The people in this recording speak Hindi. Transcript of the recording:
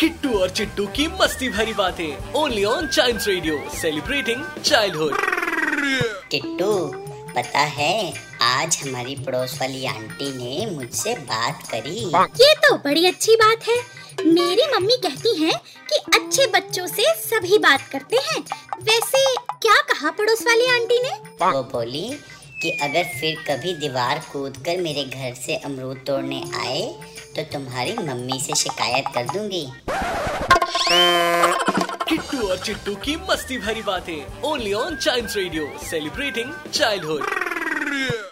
किट्टू और चिट्टू की मस्ती भरी बातें only on child radio celebrating childhood Kittu पता है आज हमारी पड़ोस वाली आंटी ने मुझसे बात करी। ये तो बड़ी अच्छी बात है। मेरी मम्मी कहती हैं कि अच्छे बच्चों से सभी बात करते हैं। वैसे क्या कहा पड़ोस वाली आंटी ने? वो बोली कि अगर फिर कभी दीवार कूद कर मेरे घर से अमरूद तोड़ने आए तो तुम्हारी मम्मी से शिकायत कर दूँगी। किट्टू और चिट्टू की मस्ती भरी बातें only on child radio celebrating childhood